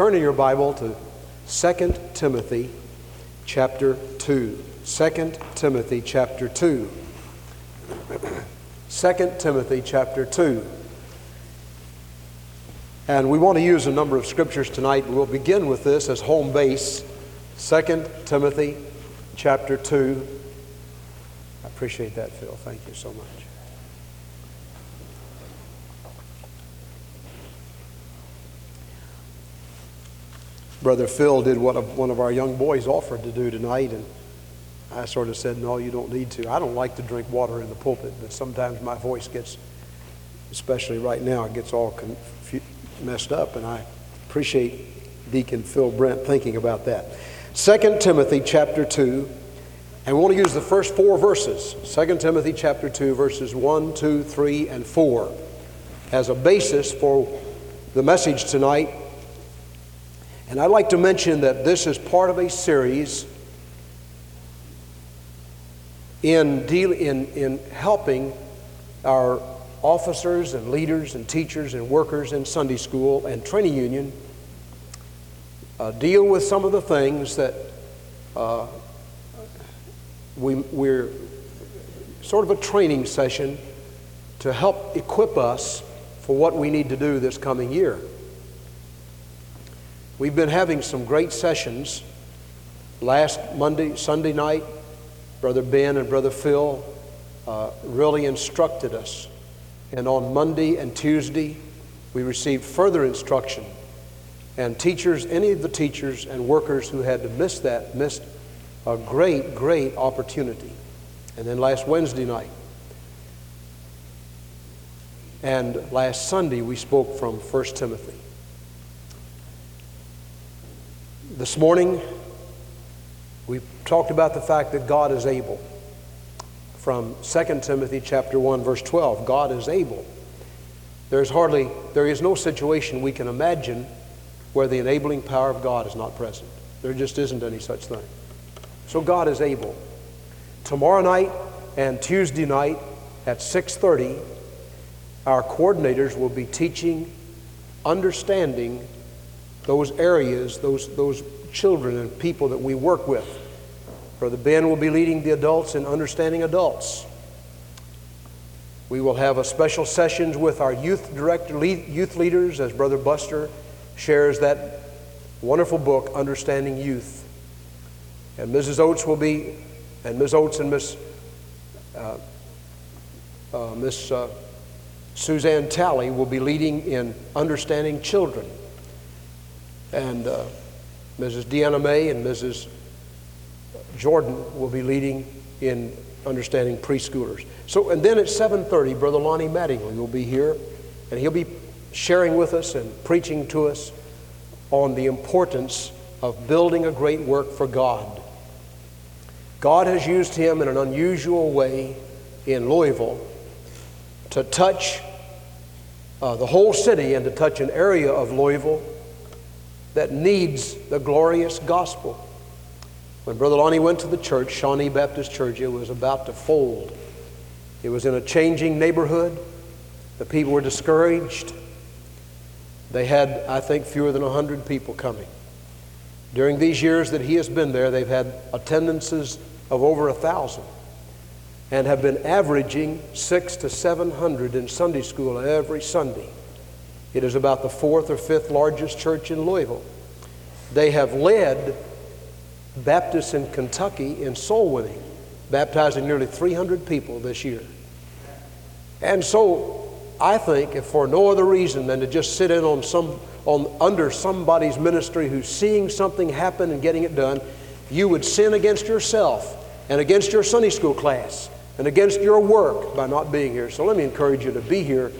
Turn in your Bible to 2 Timothy chapter 2. 2 Timothy chapter 2. 2 Timothy chapter 2. And we want to use a number of scriptures tonight. We'll begin with this as home base 2 Timothy chapter 2. I appreciate that, Phil. Thank you so much. Brother Phil did what one of our young boys offered to do tonight, and I sort of said, No, you don't need to. I don't like to drink water in the pulpit, but sometimes my voice gets, especially right now, it gets all confu- messed up, and I appreciate Deacon Phil Brent thinking about that. 2 Timothy chapter 2, and we want to use the first four verses 2 Timothy chapter 2, verses 1, 2, 3, and 4 as a basis for the message tonight and I'd like to mention that this is part of a series in, deal, in, in helping our officers and leaders and teachers and workers in Sunday school and training union uh, deal with some of the things that uh, we, we're sort of a training session to help equip us for what we need to do this coming year. We've been having some great sessions. Last Monday, Sunday night, Brother Ben and Brother Phil uh, really instructed us. And on Monday and Tuesday, we received further instruction. And teachers, any of the teachers and workers who had to miss that, missed a great, great opportunity. And then last Wednesday night, and last Sunday, we spoke from 1 Timothy. This morning, we talked about the fact that God is able. From 2 Timothy chapter 1 verse 12, God is able. There is hardly there is no situation we can imagine where the enabling power of God is not present. There just isn't any such thing. So God is able. Tomorrow night and Tuesday night at 6:30 our coordinators will be teaching understanding those areas, those, those children and people that we work with. Brother Ben will be leading the adults in understanding adults. We will have a special sessions with our youth director, youth leaders, as Brother Buster shares that wonderful book, Understanding Youth. And Mrs. Oates will be, and Ms. Oates and Miss uh, uh, Miss uh, Suzanne Talley will be leading in Understanding Children. And uh, Mrs. Deanna May and Mrs. Jordan will be leading in understanding preschoolers. So, and then at 7:30, Brother Lonnie Mattingly will be here, and he'll be sharing with us and preaching to us on the importance of building a great work for God. God has used him in an unusual way in Louisville to touch uh, the whole city and to touch an area of Louisville that needs the glorious gospel. When Brother Lonnie went to the church, Shawnee Baptist Church, it was about to fold. It was in a changing neighborhood. The people were discouraged. They had, I think, fewer than 100 people coming. During these years that he has been there, they've had attendances of over a thousand and have been averaging six to 700 in Sunday school every Sunday. It is about the fourth or fifth largest church in Louisville. They have led Baptists in Kentucky in soul winning, baptizing nearly 300 people this year. And so I think, if for no other reason than to just sit in on some on under somebody's ministry who's seeing something happen and getting it done, you would sin against yourself and against your Sunday school class and against your work by not being here. So let me encourage you to be here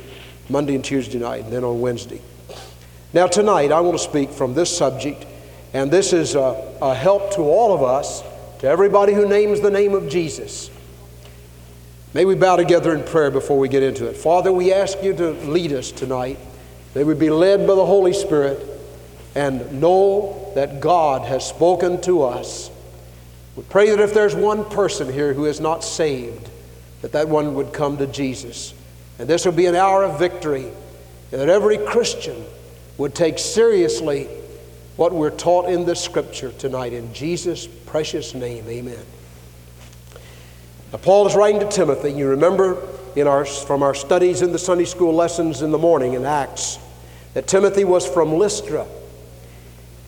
Monday and Tuesday night, and then on Wednesday. Now, tonight, I want to speak from this subject, and this is a, a help to all of us, to everybody who names the name of Jesus. May we bow together in prayer before we get into it. Father, we ask you to lead us tonight. May we be led by the Holy Spirit and know that God has spoken to us. We pray that if there's one person here who is not saved, that that one would come to Jesus. And this will be an hour of victory. That every Christian would take seriously what we're taught in the scripture tonight. In Jesus' precious name, amen. Now, Paul is writing to Timothy. You remember in our, from our studies in the Sunday school lessons in the morning in Acts that Timothy was from Lystra.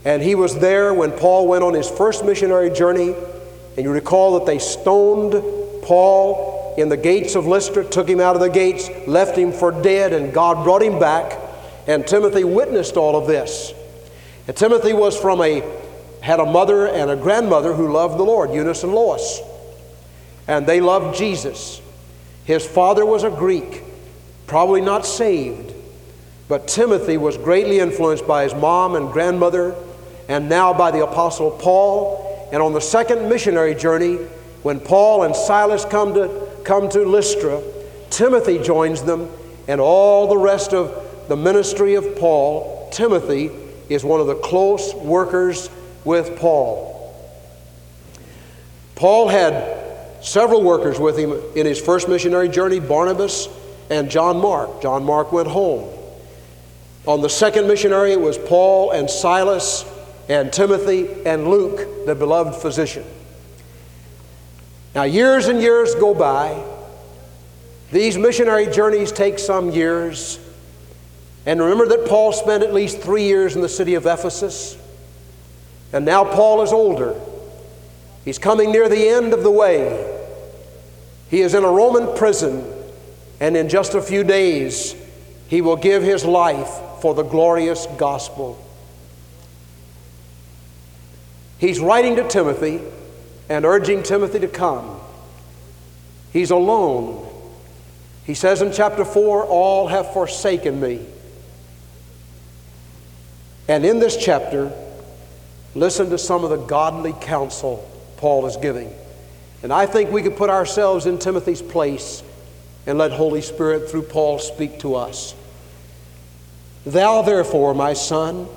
And he was there when Paul went on his first missionary journey. And you recall that they stoned Paul in the gates of Lystra, took him out of the gates, left him for dead, and God brought him back. And Timothy witnessed all of this. And Timothy was from a had a mother and a grandmother who loved the Lord, Eunice and Lois. And they loved Jesus. His father was a Greek, probably not saved. But Timothy was greatly influenced by his mom and grandmother, and now by the Apostle Paul. And on the second missionary journey, when Paul and Silas come to, come to Lystra, Timothy joins them, and all the rest of the ministry of Paul, Timothy is one of the close workers with Paul. Paul had several workers with him in his first missionary journey Barnabas and John Mark. John Mark went home. On the second missionary, it was Paul and Silas and Timothy and Luke, the beloved physician. Now, years and years go by. These missionary journeys take some years. And remember that Paul spent at least three years in the city of Ephesus. And now Paul is older. He's coming near the end of the way. He is in a Roman prison, and in just a few days, he will give his life for the glorious gospel. He's writing to Timothy and urging Timothy to come. He's alone. He says in chapter 4 All have forsaken me. And in this chapter, listen to some of the godly counsel Paul is giving. And I think we could put ourselves in Timothy's place and let Holy Spirit through Paul speak to us. Thou therefore, my son,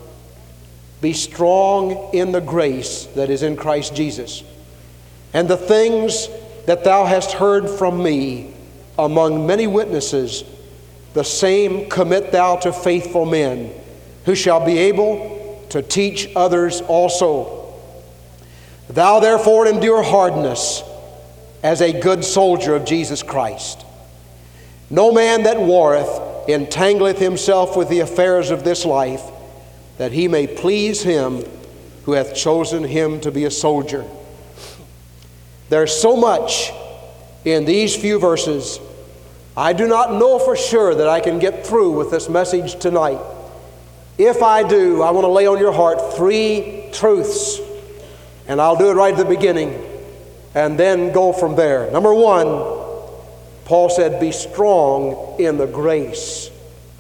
be strong in the grace that is in Christ Jesus. And the things that thou hast heard from me among many witnesses, the same commit thou to faithful men, who shall be able to teach others also. Thou therefore endure hardness as a good soldier of Jesus Christ. No man that warreth entangleth himself with the affairs of this life, that he may please him who hath chosen him to be a soldier. There's so much in these few verses. I do not know for sure that I can get through with this message tonight. If I do, I want to lay on your heart three truths, and I'll do it right at the beginning and then go from there. Number one, Paul said, Be strong in the grace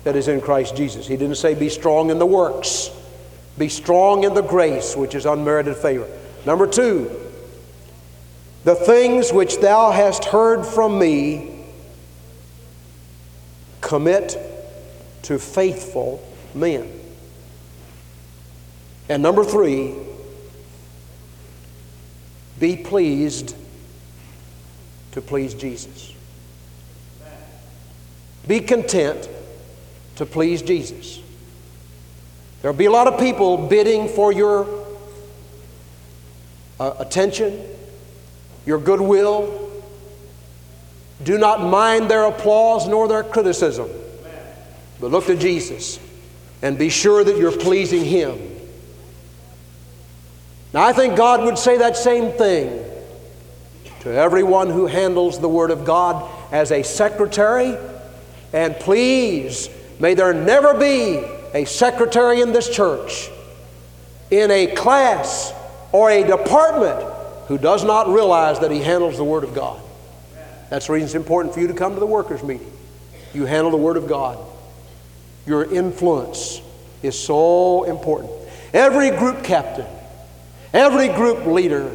that is in Christ Jesus. He didn't say, Be strong in the works. Be strong in the grace which is unmerited favor. Number two, the things which thou hast heard from me, commit to faithful men. And number three, be pleased to please Jesus. Be content to please Jesus. There'll be a lot of people bidding for your uh, attention, your goodwill. Do not mind their applause nor their criticism, but look to Jesus and be sure that you're pleasing Him. Now, I think God would say that same thing to everyone who handles the Word of God as a secretary. And please, may there never be a secretary in this church, in a class, or a department who does not realize that he handles the Word of God. That's the reason it's important for you to come to the workers' meeting. You handle the Word of God. Your influence is so important. Every group captain every group leader,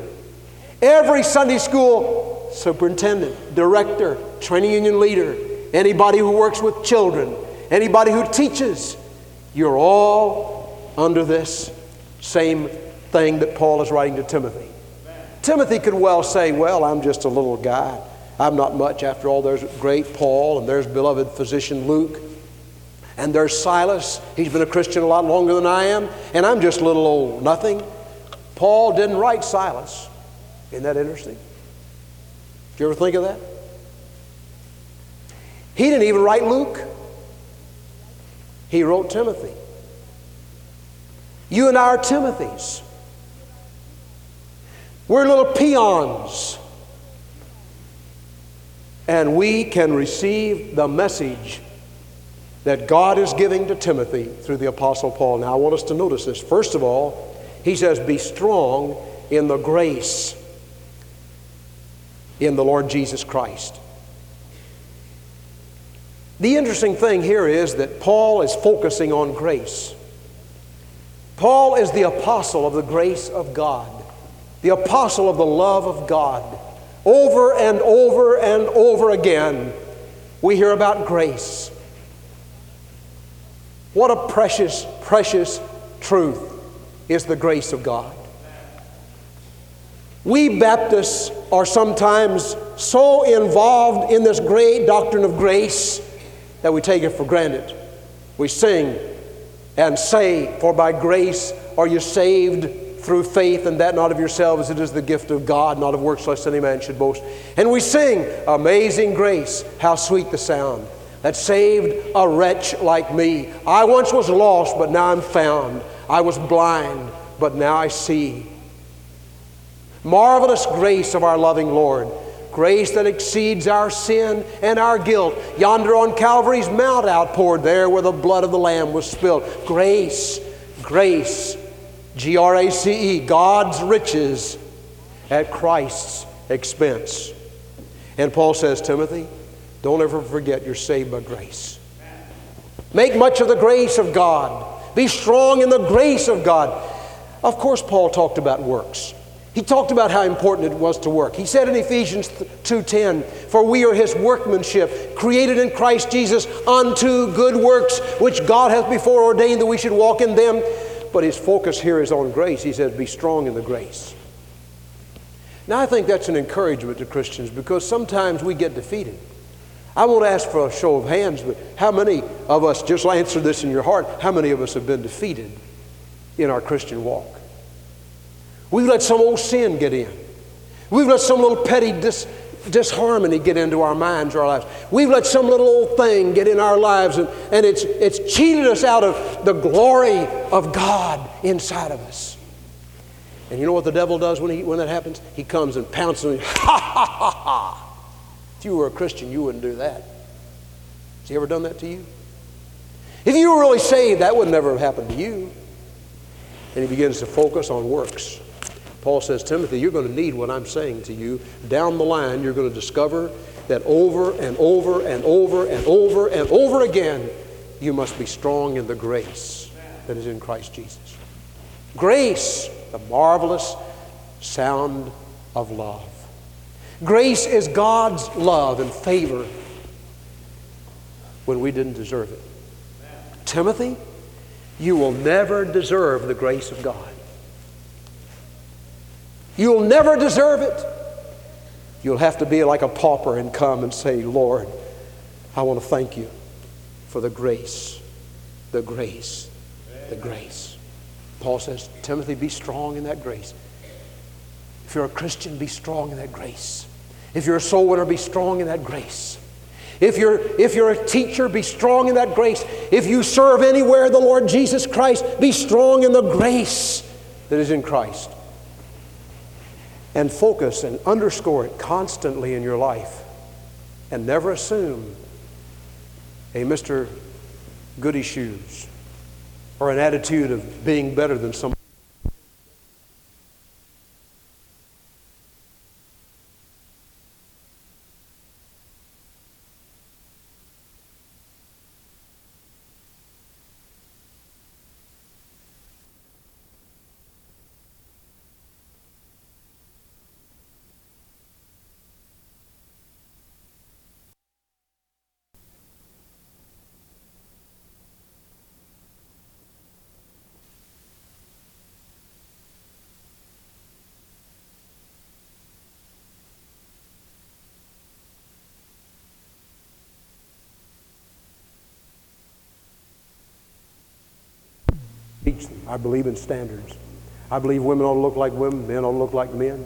every Sunday school superintendent, director, training union leader, anybody who works with children, anybody who teaches, you're all under this same thing that Paul is writing to Timothy. Timothy could well say, Well, I'm just a little guy. I'm not much. After all, there's great Paul and there's beloved physician Luke. And there's Silas. He's been a Christian a lot longer than I am, and I'm just little old nothing. Paul didn't write Silas. Isn't that interesting? Did you ever think of that? He didn't even write Luke. He wrote Timothy. You and I are Timothy's. We're little peons. And we can receive the message that God is giving to Timothy through the Apostle Paul. Now, I want us to notice this. First of all, he says, Be strong in the grace in the Lord Jesus Christ. The interesting thing here is that Paul is focusing on grace. Paul is the apostle of the grace of God, the apostle of the love of God. Over and over and over again, we hear about grace. What a precious, precious truth is the grace of God. We Baptists are sometimes so involved in this great doctrine of grace that we take it for granted. We sing and say, For by grace are you saved through faith, and that not of yourselves, it is the gift of God, not of works, lest any man should boast. And we sing, Amazing grace, how sweet the sound that saved a wretch like me. I once was lost, but now I'm found. I was blind, but now I see. Marvelous grace of our loving Lord grace that exceeds our sin and our guilt. Yonder on Calvary's Mount outpoured, there where the blood of the Lamb was spilled. Grace, grace, G R A C E, God's riches at Christ's expense. And Paul says, Timothy, don't ever forget you're saved by grace. Make much of the grace of God. Be strong in the grace of God. Of course, Paul talked about works. He talked about how important it was to work. He said in Ephesians 2:10, "For we are his workmanship, created in Christ Jesus unto good works, which God hath before ordained that we should walk in them." But his focus here is on grace. He says, "Be strong in the grace." Now I think that's an encouragement to Christians because sometimes we get defeated. I won't ask for a show of hands, but how many of us, just answer this in your heart, how many of us have been defeated in our Christian walk? We've let some old sin get in. We've let some little petty dis- disharmony get into our minds or our lives. We've let some little old thing get in our lives and, and it's, it's cheated us out of the glory of God inside of us. And you know what the devil does when, he, when that happens? He comes and pounces on you. Ha ha ha ha! If you were a Christian, you wouldn't do that. Has he ever done that to you? If you were really saved, that would never have happened to you. And he begins to focus on works. Paul says, Timothy, you're going to need what I'm saying to you. Down the line, you're going to discover that over and over and over and over and over again, you must be strong in the grace that is in Christ Jesus. Grace, the marvelous sound of love. Grace is God's love and favor when we didn't deserve it. Timothy, you will never deserve the grace of God. You'll never deserve it. You'll have to be like a pauper and come and say, Lord, I want to thank you for the grace, the grace, the grace. Paul says, Timothy, be strong in that grace. If you're a Christian, be strong in that grace. If you're a soul winner, be strong in that grace. If you're, if you're a teacher, be strong in that grace. If you serve anywhere the Lord Jesus Christ, be strong in the grace that is in Christ and focus and underscore it constantly in your life and never assume a Mr. Goody Shoes or an attitude of being better than somebody. Teach them. I believe in standards. I believe women ought to look like women, men ought to look like men.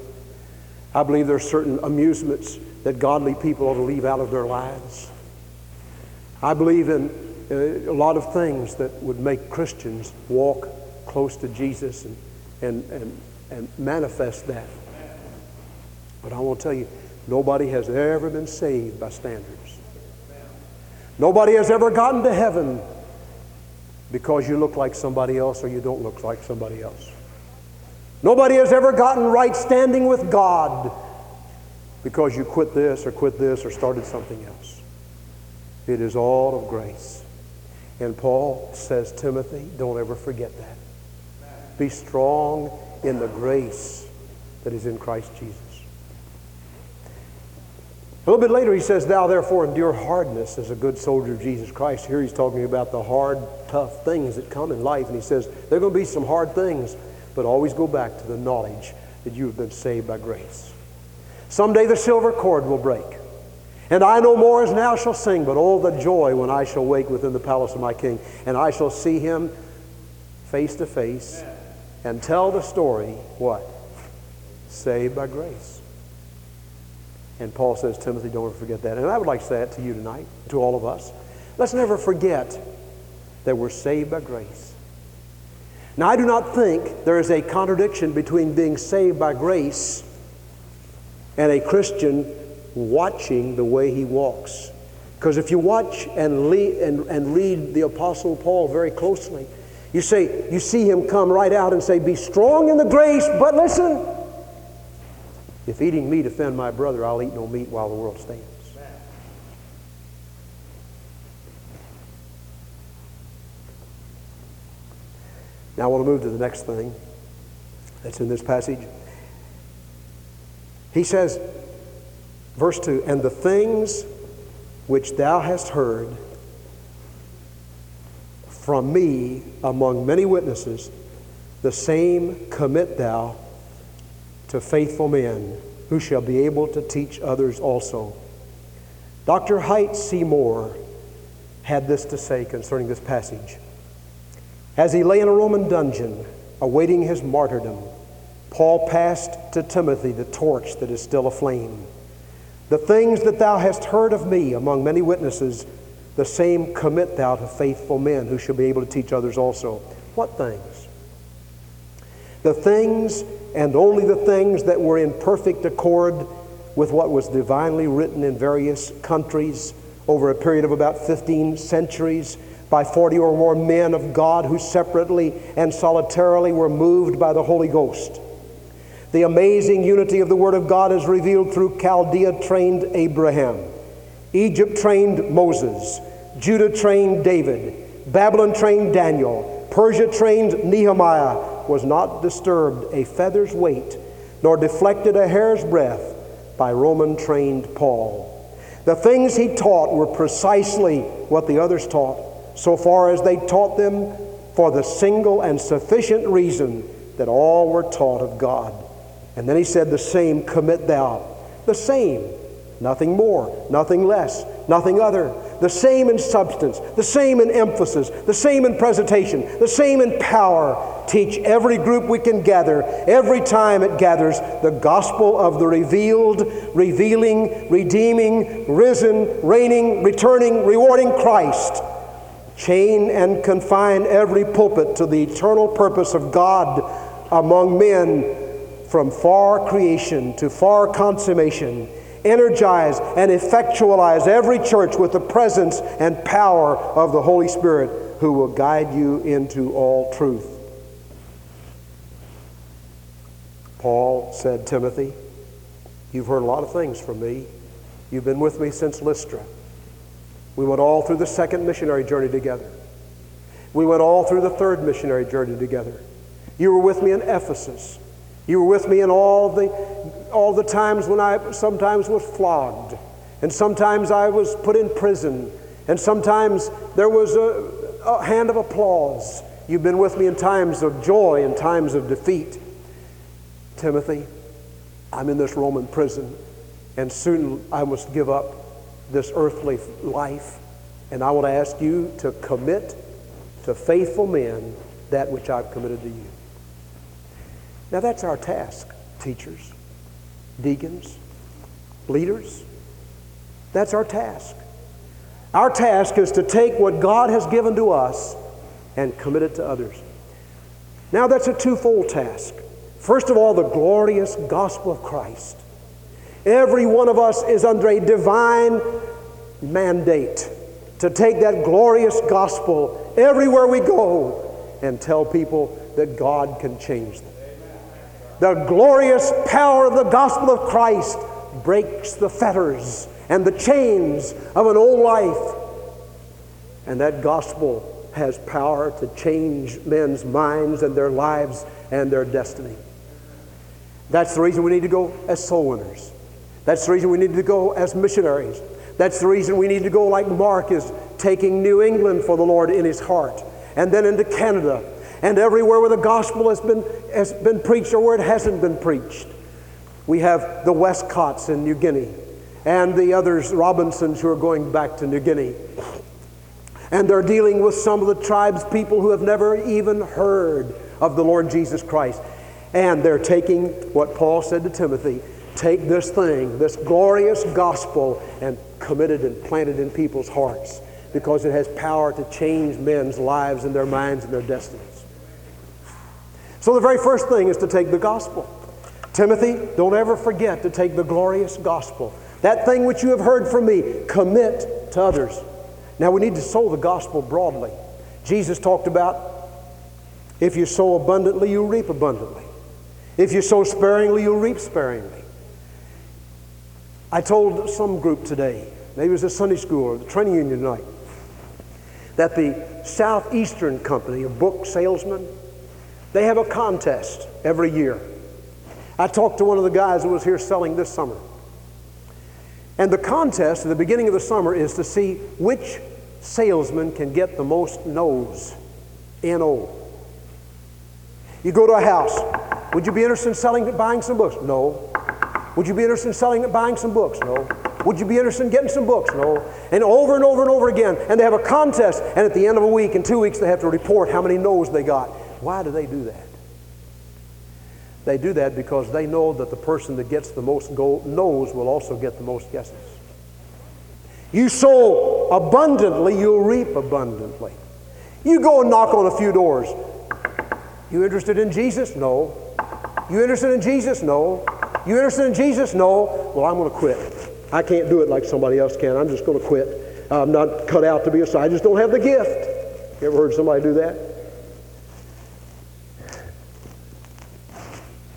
I believe there are certain amusements that godly people ought to leave out of their lives. I believe in uh, a lot of things that would make Christians walk close to Jesus and, and, and, and manifest that. But I want to tell you, nobody has ever been saved by standards. Nobody has ever gotten to heaven because you look like somebody else or you don't look like somebody else. Nobody has ever gotten right standing with God because you quit this or quit this or started something else. It is all of grace. And Paul says, Timothy, don't ever forget that. Be strong in the grace that is in Christ Jesus. A little bit later, he says, Thou therefore endure hardness as a good soldier of Jesus Christ. Here he's talking about the hard, tough things that come in life. And he says, There are going to be some hard things, but always go back to the knowledge that you have been saved by grace. Someday the silver cord will break. And I no more as now shall sing, but oh, the joy when I shall wake within the palace of my king, and I shall see him face to face and tell the story, what? Saved by grace. And Paul says, Timothy, don't ever forget that. And I would like to say that to you tonight, to all of us. Let's never forget that we're saved by grace. Now, I do not think there is a contradiction between being saved by grace and a Christian watching the way he walks. Because if you watch and, and, and read the Apostle Paul very closely, you say, you see him come right out and say, Be strong in the grace, but listen, if eating meat offend my brother, I'll eat no meat while the world stands. Now I want to move to the next thing that's in this passage. He says, verse 2 And the things which thou hast heard from me among many witnesses, the same commit thou to faithful men who shall be able to teach others also. Dr. Hight C. Moore had this to say concerning this passage. As he lay in a Roman dungeon awaiting his martyrdom, Paul passed to Timothy the torch that is still aflame. The things that thou hast heard of me among many witnesses, the same commit thou to faithful men who shall be able to teach others also. What things? The things and only the things that were in perfect accord with what was divinely written in various countries over a period of about 15 centuries by 40 or more men of God who separately and solitarily were moved by the Holy Ghost. The amazing unity of the Word of God is revealed through Chaldea trained Abraham, Egypt trained Moses, Judah trained David, Babylon trained Daniel, Persia trained Nehemiah, was not disturbed a feather's weight, nor deflected a hair's breadth by Roman trained Paul. The things he taught were precisely what the others taught, so far as they taught them for the single and sufficient reason that all were taught of God. And then he said, The same commit thou. The same, nothing more, nothing less, nothing other the same in substance, the same in emphasis, the same in presentation, the same in power. Teach every group we can gather, every time it gathers, the gospel of the revealed, revealing, redeeming, risen, reigning, returning, rewarding Christ. Chain and confine every pulpit to the eternal purpose of God among men from far creation to far consummation energize and effectualize every church with the presence and power of the Holy Spirit who will guide you into all truth. Paul said, Timothy, you've heard a lot of things from me. You've been with me since Lystra. We went all through the second missionary journey together. We went all through the third missionary journey together. You were with me in Ephesus. You were with me in all the, all the times when I sometimes was flogged, and sometimes I was put in prison, and sometimes there was a, a hand of applause. You've been with me in times of joy and times of defeat. Timothy, I'm in this Roman prison, and soon I must give up this earthly life. And I want to ask you to commit to faithful men that which I've committed to you. Now that's our task, teachers, deacons, leaders. That's our task. Our task is to take what God has given to us and commit it to others. Now that's a twofold task. First of all, the glorious gospel of Christ. Every one of us is under a divine mandate to take that glorious gospel everywhere we go and tell people that God can change them. The glorious power of the gospel of Christ breaks the fetters and the chains of an old life. And that gospel has power to change men's minds and their lives and their destiny. That's the reason we need to go as soul winners. That's the reason we need to go as missionaries. That's the reason we need to go like Mark is taking New England for the Lord in his heart, and then into Canada, and everywhere where the gospel has been, has been preached or where it hasn't been preached. We have the Westcotts in New Guinea, and the others, Robinsons, who are going back to New Guinea. And they're dealing with some of the tribes people who have never even heard of the Lord Jesus Christ. And they're taking what Paul said to Timothy take this thing, this glorious gospel, and commit it and plant it in people's hearts because it has power to change men's lives and their minds and their destinies. So, the very first thing is to take the gospel. Timothy, don't ever forget to take the glorious gospel. That thing which you have heard from me, commit to others. Now, we need to sow the gospel broadly. Jesus talked about if you sow abundantly, you reap abundantly. If you sow sparingly, you'll reap sparingly. I told some group today, maybe it was a Sunday school or the training union night, that the Southeastern Company of book salesmen, they have a contest every year. I talked to one of the guys who was here selling this summer. And the contest at the beginning of the summer is to see which salesman can get the most no's. N-O. You go to a house. Would you be interested in selling, buying some books? No. Would you be interested in selling, buying some books? No. Would you be interested in getting some books? No. And over and over and over again. And they have a contest, and at the end of a week, in two weeks, they have to report how many no's they got. Why do they do that? They do that because they know that the person that gets the most no's will also get the most yeses. You sow abundantly, you'll reap abundantly. You go and knock on a few doors. You interested in Jesus? No. You interested in Jesus? No. You interested in Jesus? No. Well, I'm going to quit. I can't do it like somebody else can. I'm just going to quit. I'm not cut out to be a. I just don't have the gift. You ever heard somebody do that?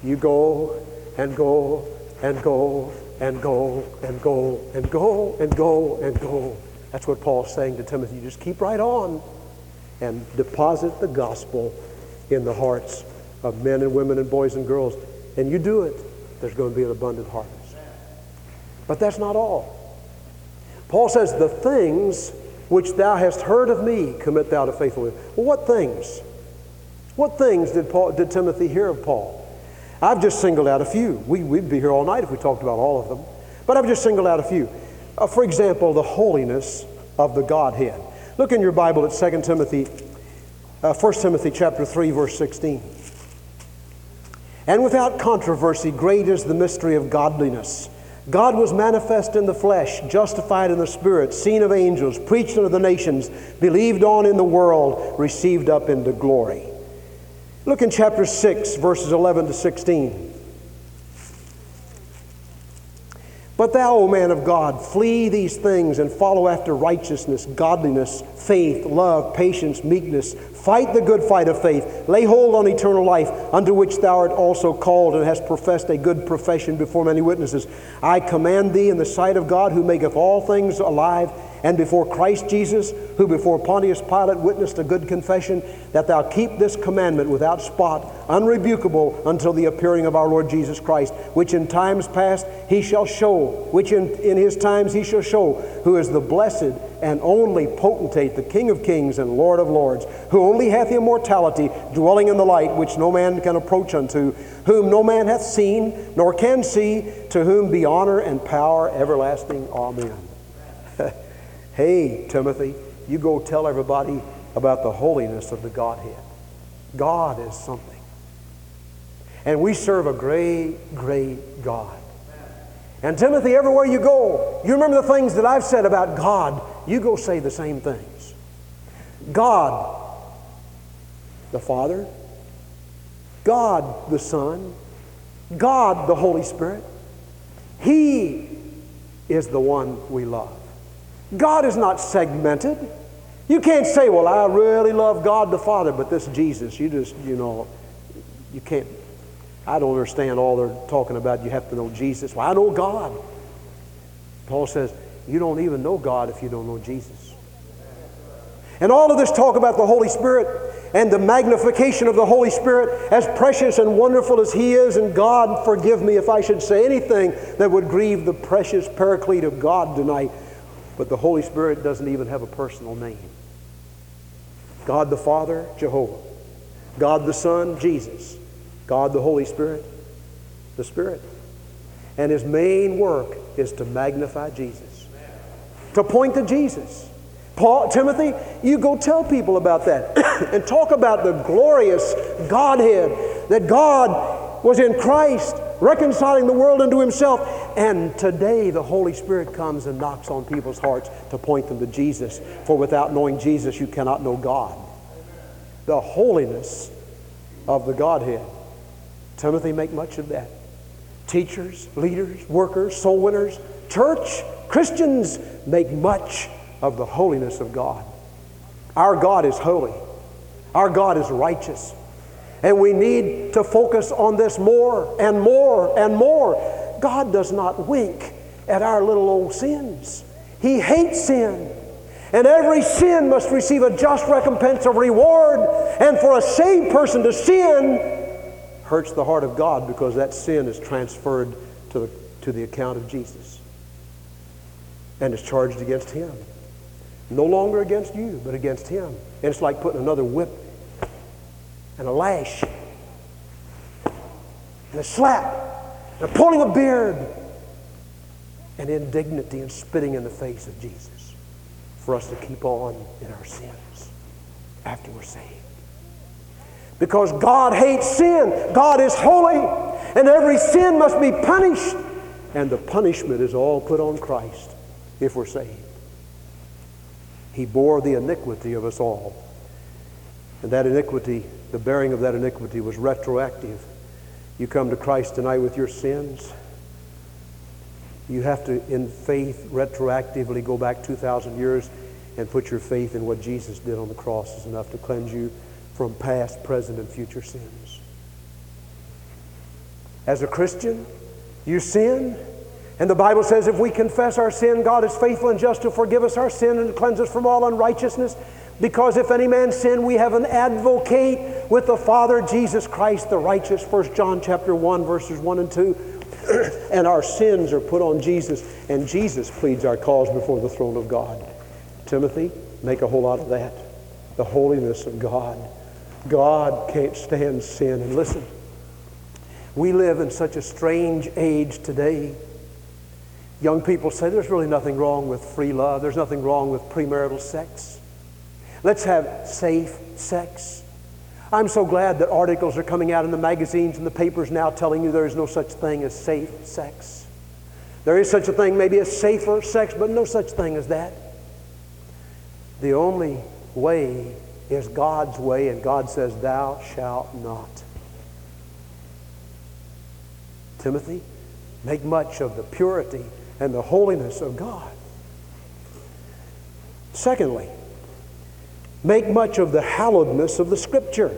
You go and go and go and go and go and go and go and go. That's what Paul's saying to Timothy. You just keep right on and deposit the gospel in the hearts of men and women and boys and girls. And you do it there's going to be an abundant harvest. But that's not all. Paul says, The things which thou hast heard of me, commit thou to faithfully. Well, what things? What things did, Paul, did Timothy hear of Paul? I've just singled out a few. We, would be here all night if we talked about all of them. But I've just singled out a few. Uh, for example, the holiness of the Godhead. Look in your Bible at 2 Timothy, uh, 1 Timothy chapter 3, verse 16. And without controversy, great is the mystery of godliness. God was manifest in the flesh, justified in the spirit, seen of angels, preached unto the nations, believed on in the world, received up into glory. Look in chapter 6, verses 11 to 16. But thou, O man of God, flee these things and follow after righteousness, godliness, faith, love, patience, meekness. Fight the good fight of faith. Lay hold on eternal life, unto which thou art also called and hast professed a good profession before many witnesses. I command thee in the sight of God, who maketh all things alive and before Christ Jesus, who before Pontius Pilate witnessed a good confession, that thou keep this commandment without spot, unrebukable, until the appearing of our Lord Jesus Christ, which in times past he shall show, which in, in his times he shall show, who is the blessed and only potentate, the King of kings and Lord of lords, who only hath immortality, dwelling in the light, which no man can approach unto, whom no man hath seen, nor can see, to whom be honor and power everlasting. Amen. Hey, Timothy, you go tell everybody about the holiness of the Godhead. God is something. And we serve a great, great God. And Timothy, everywhere you go, you remember the things that I've said about God, you go say the same things. God, the Father, God, the Son, God, the Holy Spirit, He is the one we love. God is not segmented. You can't say, well, I really love God the Father, but this Jesus, you just, you know, you can't. I don't understand all they're talking about. You have to know Jesus. Well, I know God. Paul says, you don't even know God if you don't know Jesus. And all of this talk about the Holy Spirit and the magnification of the Holy Spirit, as precious and wonderful as He is, and God, forgive me if I should say anything that would grieve the precious Paraclete of God tonight. But the Holy Spirit doesn't even have a personal name. God the Father, Jehovah. God the Son, Jesus. God the Holy Spirit, the Spirit. And His main work is to magnify Jesus, to point to Jesus. Paul, Timothy, you go tell people about that and talk about the glorious Godhead that God was in Christ reconciling the world unto himself. And today the Holy Spirit comes and knocks on people's hearts to point them to Jesus. For without knowing Jesus, you cannot know God. The holiness of the Godhead. Timothy, make much of that. Teachers, leaders, workers, soul winners, church, Christians make much of the holiness of God. Our God is holy. Our God is righteous. And we need to focus on this more and more and more. God does not wink at our little old sins. He hates sin. And every sin must receive a just recompense of reward. And for a saved person to sin hurts the heart of God because that sin is transferred to the, to the account of Jesus and is charged against Him. No longer against you, but against Him. And it's like putting another whip and a lash and a slap a pulling a beard and indignity and spitting in the face of Jesus for us to keep on in our sins after we're saved. Because God hates sin. God is holy. And every sin must be punished. And the punishment is all put on Christ if we're saved. He bore the iniquity of us all. And that iniquity the bearing of that iniquity was retroactive. You come to Christ tonight with your sins. You have to, in faith, retroactively go back 2,000 years and put your faith in what Jesus did on the cross is enough to cleanse you from past, present, and future sins. As a Christian, you sin, and the Bible says if we confess our sin, God is faithful and just to forgive us our sin and cleanse us from all unrighteousness. Because if any man sin, we have an advocate with the Father, Jesus Christ the righteous. 1 John chapter 1, verses 1 and 2. and our sins are put on Jesus, and Jesus pleads our cause before the throne of God. Timothy, make a whole lot of that. The holiness of God. God can't stand sin. And listen, we live in such a strange age today. Young people say there's really nothing wrong with free love, there's nothing wrong with premarital sex. Let's have safe sex. I'm so glad that articles are coming out in the magazines and the papers now telling you there is no such thing as safe sex. There is such a thing, maybe a safer sex, but no such thing as that. The only way is God's way, and God says, Thou shalt not. Timothy, make much of the purity and the holiness of God. Secondly, make much of the hallowedness of the Scripture.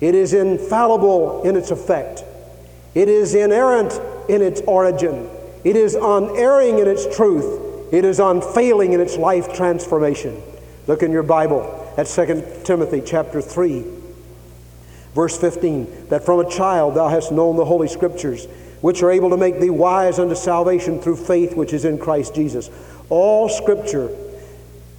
It is infallible in its effect, it is inerrant in its origin, it is unerring in its truth, it is unfailing in its life transformation. Look in your Bible at 2 Timothy chapter 3, verse 15, that from a child thou hast known the Holy Scriptures, which are able to make thee wise unto salvation through faith which is in Christ Jesus. All Scripture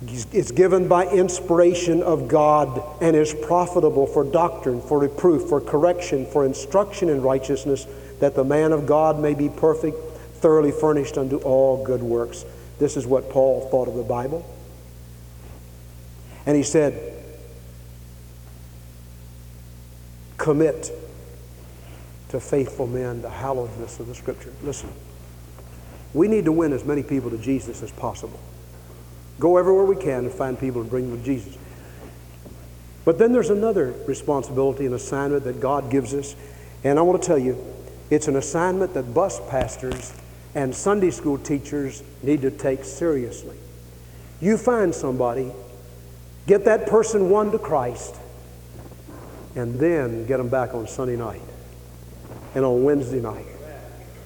is given by inspiration of God and is profitable for doctrine, for reproof, for correction, for instruction in righteousness, that the man of God may be perfect, thoroughly furnished unto all good works. This is what Paul thought of the Bible. And he said, commit to faithful men, the hallowedness of the Scripture. Listen, we need to win as many people to Jesus as possible. Go everywhere we can and find people and bring them to Jesus. But then there's another responsibility and assignment that God gives us. And I want to tell you, it's an assignment that bus pastors and Sunday school teachers need to take seriously. You find somebody, get that person won to Christ, and then get them back on Sunday night and on Wednesday night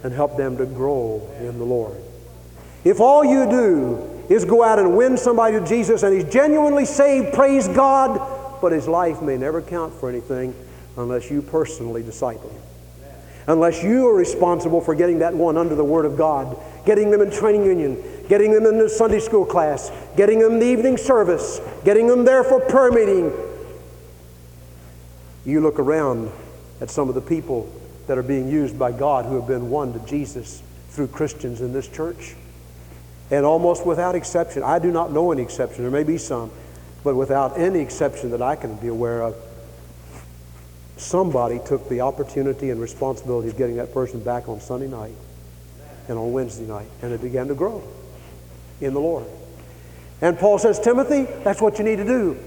and help them to grow in the Lord. If all you do is go out and win somebody to Jesus and he's genuinely saved, praise God, but his life may never count for anything unless you personally disciple him. Unless you are responsible for getting that one under the Word of God, getting them in training union, getting them in the Sunday school class, getting them the evening service, getting them there for prayer meeting. You look around at some of the people that are being used by God who have been won to Jesus through Christians in this church. And almost without exception, I do not know any exception, there may be some, but without any exception that I can be aware of, somebody took the opportunity and responsibility of getting that person back on Sunday night and on Wednesday night, and it began to grow in the Lord. And Paul says, Timothy, that's what you need to do.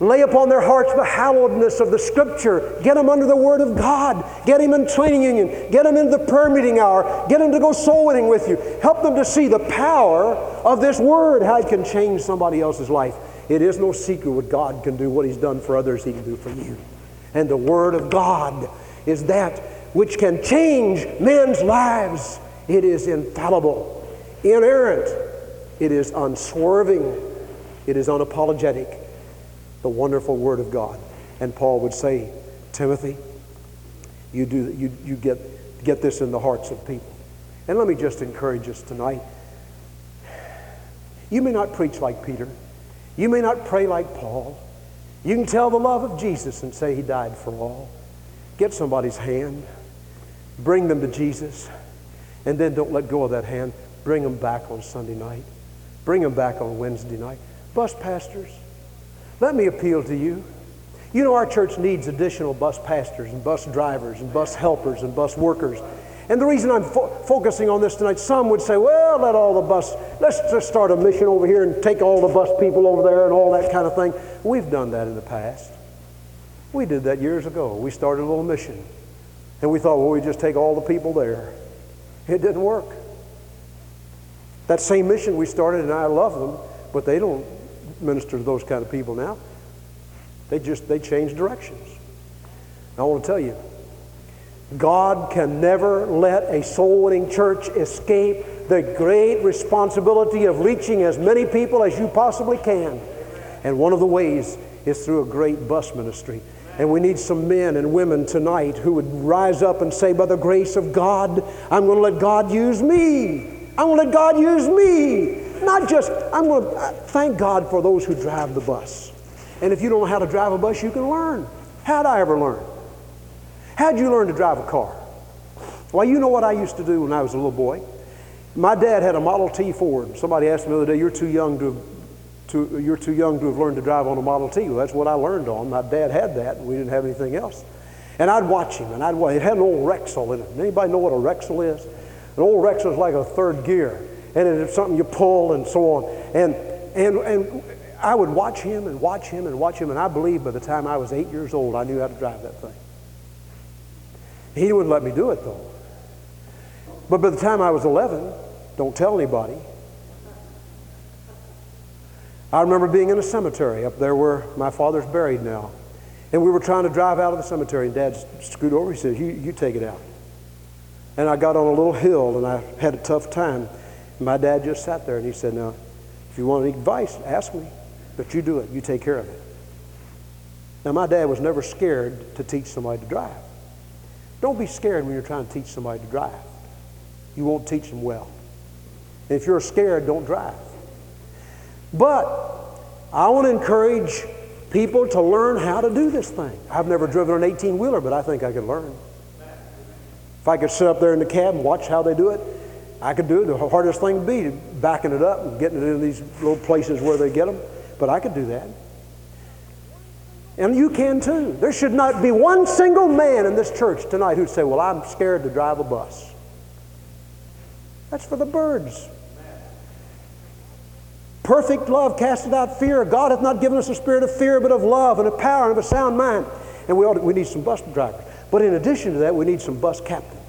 Lay upon their hearts the hallowedness of the Scripture. Get them under the Word of God. Get them in training union. Get them into the prayer meeting hour. Get them to go soul winning with you. Help them to see the power of this Word, how it can change somebody else's life. It is no secret what God can do, what He's done for others, He can do for you. And the Word of God is that which can change men's lives. It is infallible, inerrant, it is unswerving, it is unapologetic the wonderful Word of God. And Paul would say, Timothy, you, do, you, you get, get this in the hearts of people. And let me just encourage us tonight. You may not preach like Peter. You may not pray like Paul. You can tell the love of Jesus and say he died for all. Get somebody's hand. Bring them to Jesus. And then don't let go of that hand. Bring them back on Sunday night. Bring them back on Wednesday night. Bus pastors, let me appeal to you. You know, our church needs additional bus pastors and bus drivers and bus helpers and bus workers. And the reason I'm fo- focusing on this tonight, some would say, well, let all the bus, let's just start a mission over here and take all the bus people over there and all that kind of thing. We've done that in the past. We did that years ago. We started a little mission. And we thought, well, we just take all the people there. It didn't work. That same mission we started, and I love them, but they don't minister to those kind of people now. They just they change directions. I want to tell you, God can never let a soul winning church escape the great responsibility of reaching as many people as you possibly can. And one of the ways is through a great bus ministry. And we need some men and women tonight who would rise up and say, By the grace of God, I'm going to let God use me. I'm going to let God use me. Not just, I'm going to uh, thank God for those who drive the bus. And if you don't know how to drive a bus, you can learn. How'd I ever learn? How'd you learn to drive a car? Well, you know what I used to do when I was a little boy? My dad had a Model T Ford. Somebody asked me the other day, you're too young to, to, you're too young to have learned to drive on a Model T. Well, that's what I learned on. My dad had that, and we didn't have anything else. And I'd watch him, and I'd watch. It had an old Ruckstell in it. Anybody know what a Ruckstell is? An old Ruckstell is like a third gear and it's something you pull and so on. And, and, and I would watch him and watch him and watch him, and I believe by the time I was eight years old, I knew how to drive that thing. He wouldn't let me do it though. But by the time I was 11, don't tell anybody. I remember being in a cemetery up there where my father's buried now. And we were trying to drive out of the cemetery, and Dad scooted over. He said, you, you take it out. And I got on a little hill, and I had a tough time. My dad just sat there and he said, Now, if you want any advice, ask me. But you do it, you take care of it. Now, my dad was never scared to teach somebody to drive. Don't be scared when you're trying to teach somebody to drive. You won't teach them well. If you're scared, don't drive. But I want to encourage people to learn how to do this thing. I've never driven an 18 wheeler, but I think I could learn. If I could sit up there in the cab and watch how they do it, I could do it. The hardest thing would be backing it up and getting it in these little places where they get them. But I could do that. And you can too. There should not be one single man in this church tonight who'd say, Well, I'm scared to drive a bus. That's for the birds. Perfect love casteth out fear. God hath not given us a spirit of fear, but of love and of power and of a sound mind. And we, ought to, we need some bus drivers. But in addition to that, we need some bus captains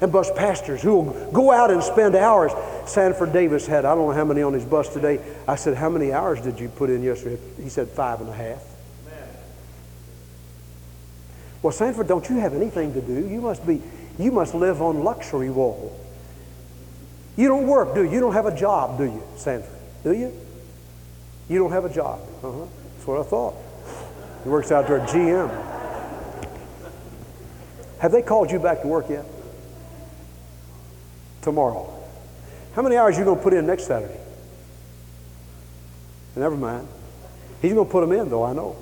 and bus pastors who will go out and spend hours. Sanford Davis had, I don't know how many on his bus today. I said, How many hours did you put in yesterday? He said, Five and a half. Well, Sanford, don't you have anything to do? You must be, you must live on luxury wall. You don't work, do you? You don't have a job, do you, Sanford? Do you? You don't have a job. Uh-huh. That's what I thought. He works out there at GM. Have they called you back to work yet? Tomorrow. How many hours are you going to put in next Saturday? Never mind. He's going to put them in, though, I know.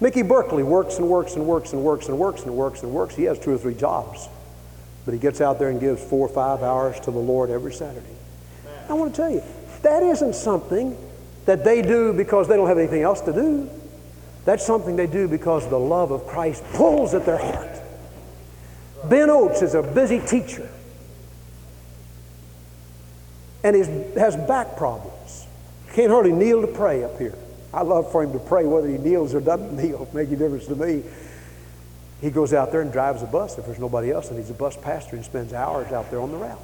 Mickey Berkeley works and works and works and works and works and works and works. He has two or three jobs. But he gets out there and gives four or five hours to the Lord every Saturday. I want to tell you, that isn't something that they do because they don't have anything else to do. That's something they do because the love of Christ pulls at their heart. Ben Oates is a busy teacher and he has back problems. Can't hardly kneel to pray up here. I love for him to pray whether he kneels or doesn't kneel. Make a difference to me. He goes out there and drives a bus if there's nobody else, and he's a bus pastor and spends hours out there on the route.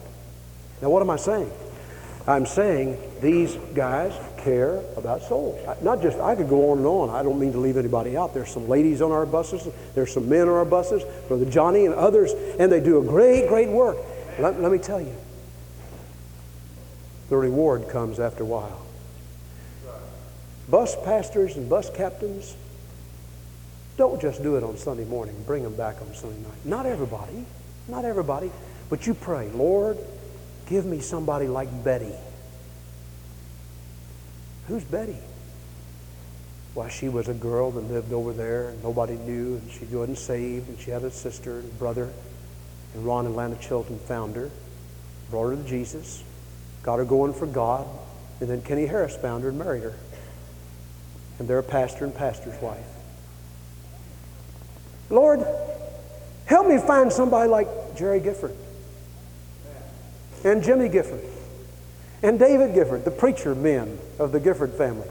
Now, what am I saying? I'm saying these guys care about souls. Not just, I could go on and on. I don't mean to leave anybody out. There's some ladies on our buses, there's some men on our buses, Brother Johnny and others, and they do a great, great work. Let, let me tell you, the reward comes after a while. Bus pastors and bus captains, don't just do it on Sunday morning. Bring them back on Sunday night. Not everybody, not everybody, but you pray, Lord, give me somebody like Betty. Who's Betty? Why, she was a girl that lived over there and nobody knew, and she wasn't saved, and she had a sister and brother. And Ron and Lana Chilton found her, brought her to Jesus, got her going for God, and then Kenny Harris found her and married her. And they're a pastor and pastor's wife. Lord, help me find somebody like Jerry Gifford and Jimmy Gifford and David Gifford, the preacher men of the Gifford family.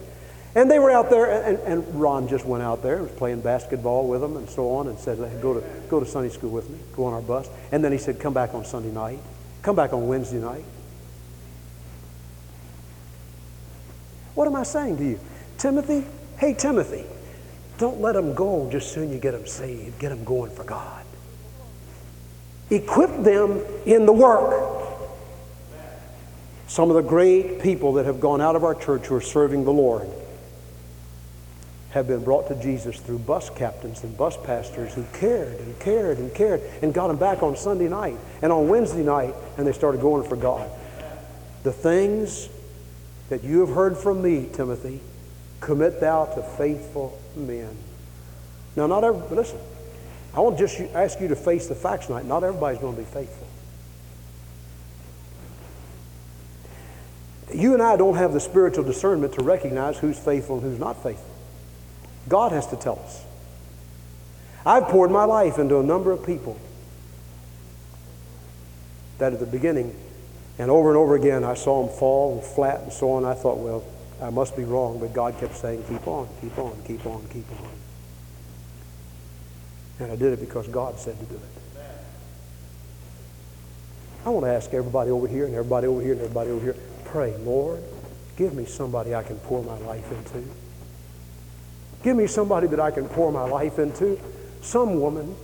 And they were out there, and, and Ron just went out there and was playing basketball with them and so on and said, go to, go to Sunday school with me, go on our bus. And then he said, come back on Sunday night, come back on Wednesday night. What am I saying to you? Timothy, hey, Timothy, don't let them go just soon you get them saved. Get them going for God. Equip them in the work. Some of the great people that have gone out of our church who are serving the Lord have been brought to Jesus through bus captains and bus pastors who cared and cared and cared and got them back on Sunday night and on Wednesday night and they started going for God. The things that you have heard from me, Timothy, commit thou to faithful men. Now, not every, listen, I want to just ask you to face the facts tonight. Not everybody's going to be faithful. You and I don't have the spiritual discernment to recognize who's faithful and who's not faithful. God has to tell us. I've poured my life into a number of people that at the beginning and over and over again I saw them fall and flat and so on. I thought, well, I must be wrong, but God kept saying, keep on, keep on, keep on, keep on. And I did it because God said to do it. I want to ask everybody over here and everybody over here and everybody over here, pray, Lord, give me somebody I can pour my life into. Give me somebody that I can pour my life into. Some woman,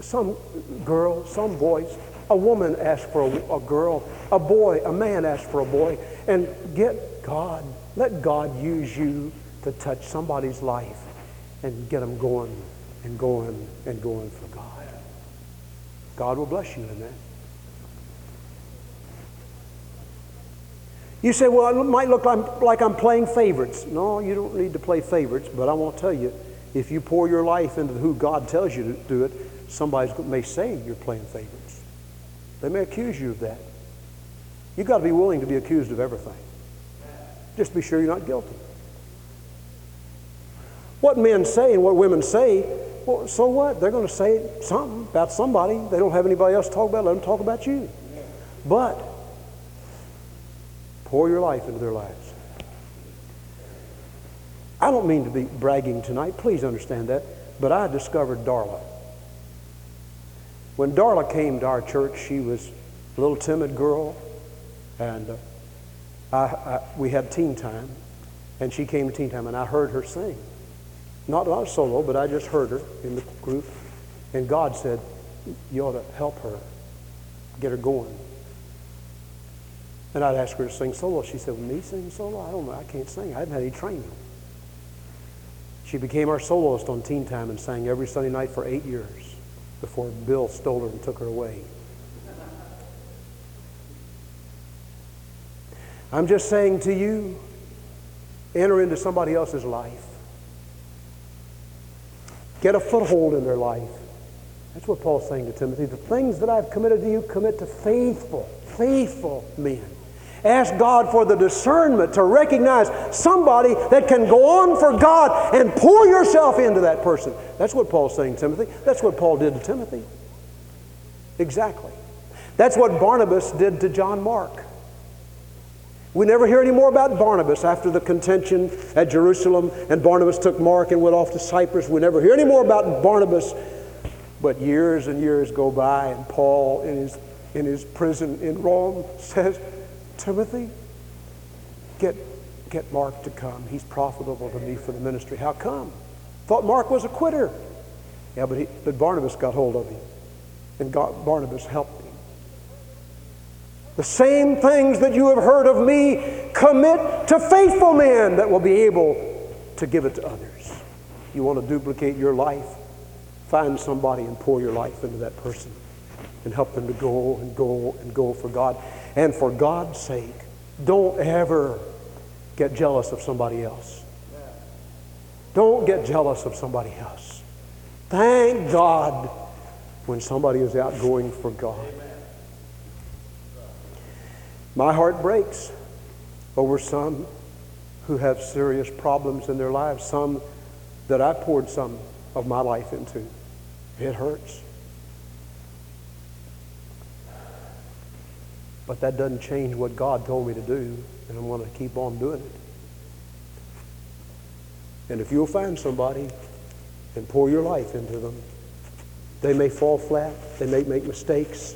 some girl, some boys. A woman asks for a, a girl. A boy, a man asks for a boy. And get God. Let God use you to touch somebody's life and get them going and going and going for God. God will bless you in that. You say, well, it might look like I'm playing favorites. No, you don't need to play favorites, but I want to tell you, if you pour your life into who God tells you to do it, somebody may say you're playing favorites. They may accuse you of that. You've got to be willing to be accused of everything. Just be sure you're not guilty. What men say and what women say, well, so what? They're going to say something about somebody. They don't have anybody else to talk about. Let them talk about you. But pour your life into their lives. I don't mean to be bragging tonight. Please understand that. But I discovered Darla. When Darla came to our church, she was a little timid girl, and uh, I, I, we had teen time, and she came to teen time, and I heard her sing. Not, not solo, but I just heard her in the group, and God said, You ought to help her, get her going. And I'd ask her to sing solo. She said, well, Me sing solo? I don't know. I can't sing. I haven't had any training. She became our soloist on Teen Time and sang every Sunday night for eight years before Bill stole her and took her away. I'm just saying to you, enter into somebody else's life. Get a foothold in their life. That's what Paul's saying to Timothy. The things that I've committed to you, commit to faithful, faithful men. Ask God for the discernment to recognize somebody that can go on for God and pour yourself into that person. That's what Paul's saying Timothy. That's what Paul did to Timothy. Exactly. That's what Barnabas did to John Mark. We never hear any more about Barnabas after the contention at Jerusalem, and Barnabas took Mark and went off to Cyprus. We never hear any more about Barnabas. But years and years go by, and Paul, in his, in his prison in Rome, says, Timothy, get, get Mark to come. He's profitable to me for the ministry. How come? Thought Mark was a quitter. Yeah, but, he, but Barnabas got hold of him, and God, Barnabas helped him. The same things that you have heard of me, commit to faithful men that will be able to give it to others. You want to duplicate your life? Find somebody and pour your life into that person and help them to go and go and go for God. And for God's sake, don't ever get jealous of somebody else. Don't get jealous of somebody else. Thank God when somebody is outgoing for God. My heart breaks over some who have serious problems in their lives, some that I poured some of my life into. It hurts. But that doesn't change what God told me to do, and I'm going to keep on doing it. And if you'll find somebody and pour your life into them, they may fall flat, they may make mistakes,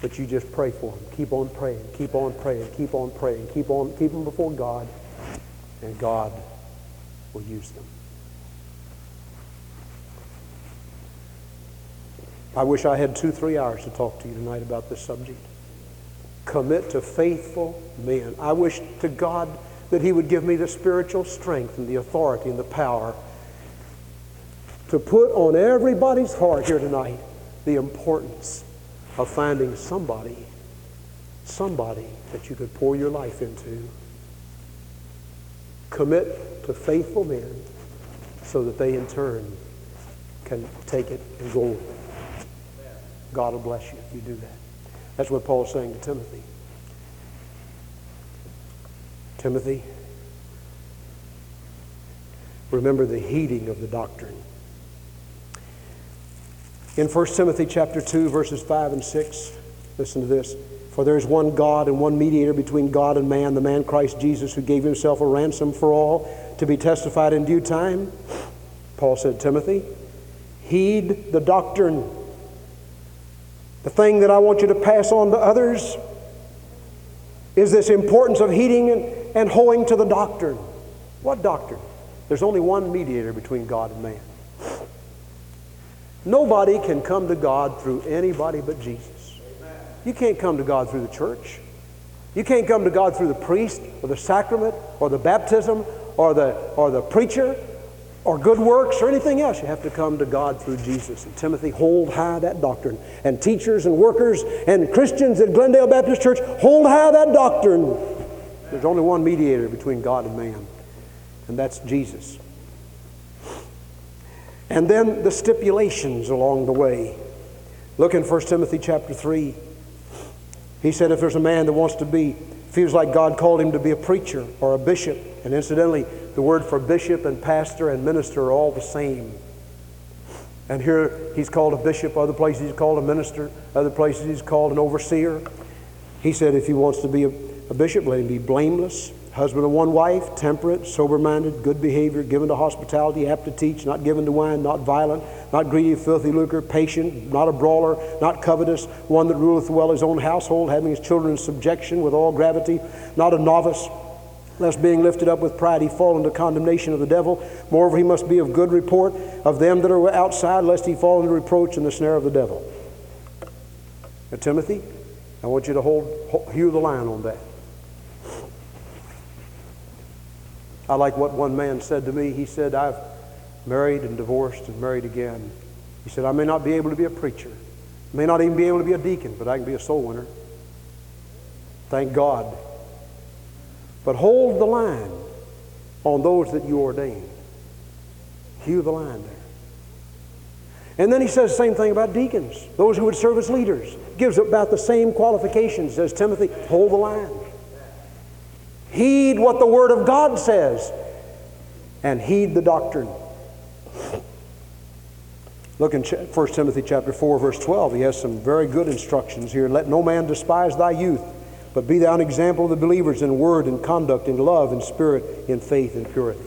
but you just pray for them. Keep on praying, keep on praying, keep on praying, keep on keep them before God, and God will use them. I wish I had two, three hours to talk to you tonight about this subject commit to faithful men. I wish to God that He would give me the spiritual strength and the authority and the power to put on everybody's heart here tonight the importance of finding somebody, somebody that you could pour your life into. Commit to faithful men so that they in turn can take it and go. God will bless you if you do that. That's what Paul's saying to Timothy. Timothy, remember the heeding of the doctrine. In 1 Timothy chapter 2 verses 5 and 6, listen to this. For there is one God and one mediator between God and man, the man Christ Jesus, who gave himself a ransom for all to be testified in due time. Paul said, Timothy, heed the doctrine. The thing that I want you to pass on to others is this importance of heeding and, and holding to the doctrine. What doctrine? There's only one mediator between God and man. Nobody can come to God through anybody but Jesus. You can't come to God through the church. You can't come to God through the priest or the sacrament or the baptism or the, or the preacher or good works or anything else. You have to come to God through Jesus. And Timothy, hold high that doctrine. And teachers and workers and Christians at Glendale Baptist Church, hold high that doctrine. There's only one mediator between God and man, and that's Jesus. And then the stipulations along the way. Look in 1 Timothy chapter 3. He said, if there's a man that wants to be feels like God called him to be a preacher or a bishop. And incidentally, the word for bishop and pastor and minister are all the same. And here he's called a bishop, other places he's called a minister, other places he's called an overseer. He said if he wants to be a, a bishop, let him be blameless, husband of one wife, temperate, sober minded, good behavior, given to hospitality, apt to teach, not given to wine, not violent, not greedy of filthy lucre, patient, not a brawler, not covetous, one that ruleth well his own household, having his children in subjection with all gravity, not a novice lest being lifted up with pride he fall into condemnation of the devil. Moreover, he must be of good report of them that are outside, lest he fall into reproach and the snare of the devil. Now, Timothy, I want you to hold, hew the line on that. I like what one man said to me. He said, I've married and divorced and married again. He said, I may not be able to be a preacher, may not even be able to be a deacon, but I can be a soul winner. Thank God but hold the line on those that you ordain. Hew the line there. And then he says the same thing about deacons, those who would serve as leaders. Gives about the same qualifications as Timothy. Hold the line. Heed what the Word of God says and heed the doctrine. Look in 1 Timothy chapter 4, verse 12. He has some very good instructions here. Let no man despise thy youth but be thou an example of the believers in word and conduct, in love and spirit, in faith and purity.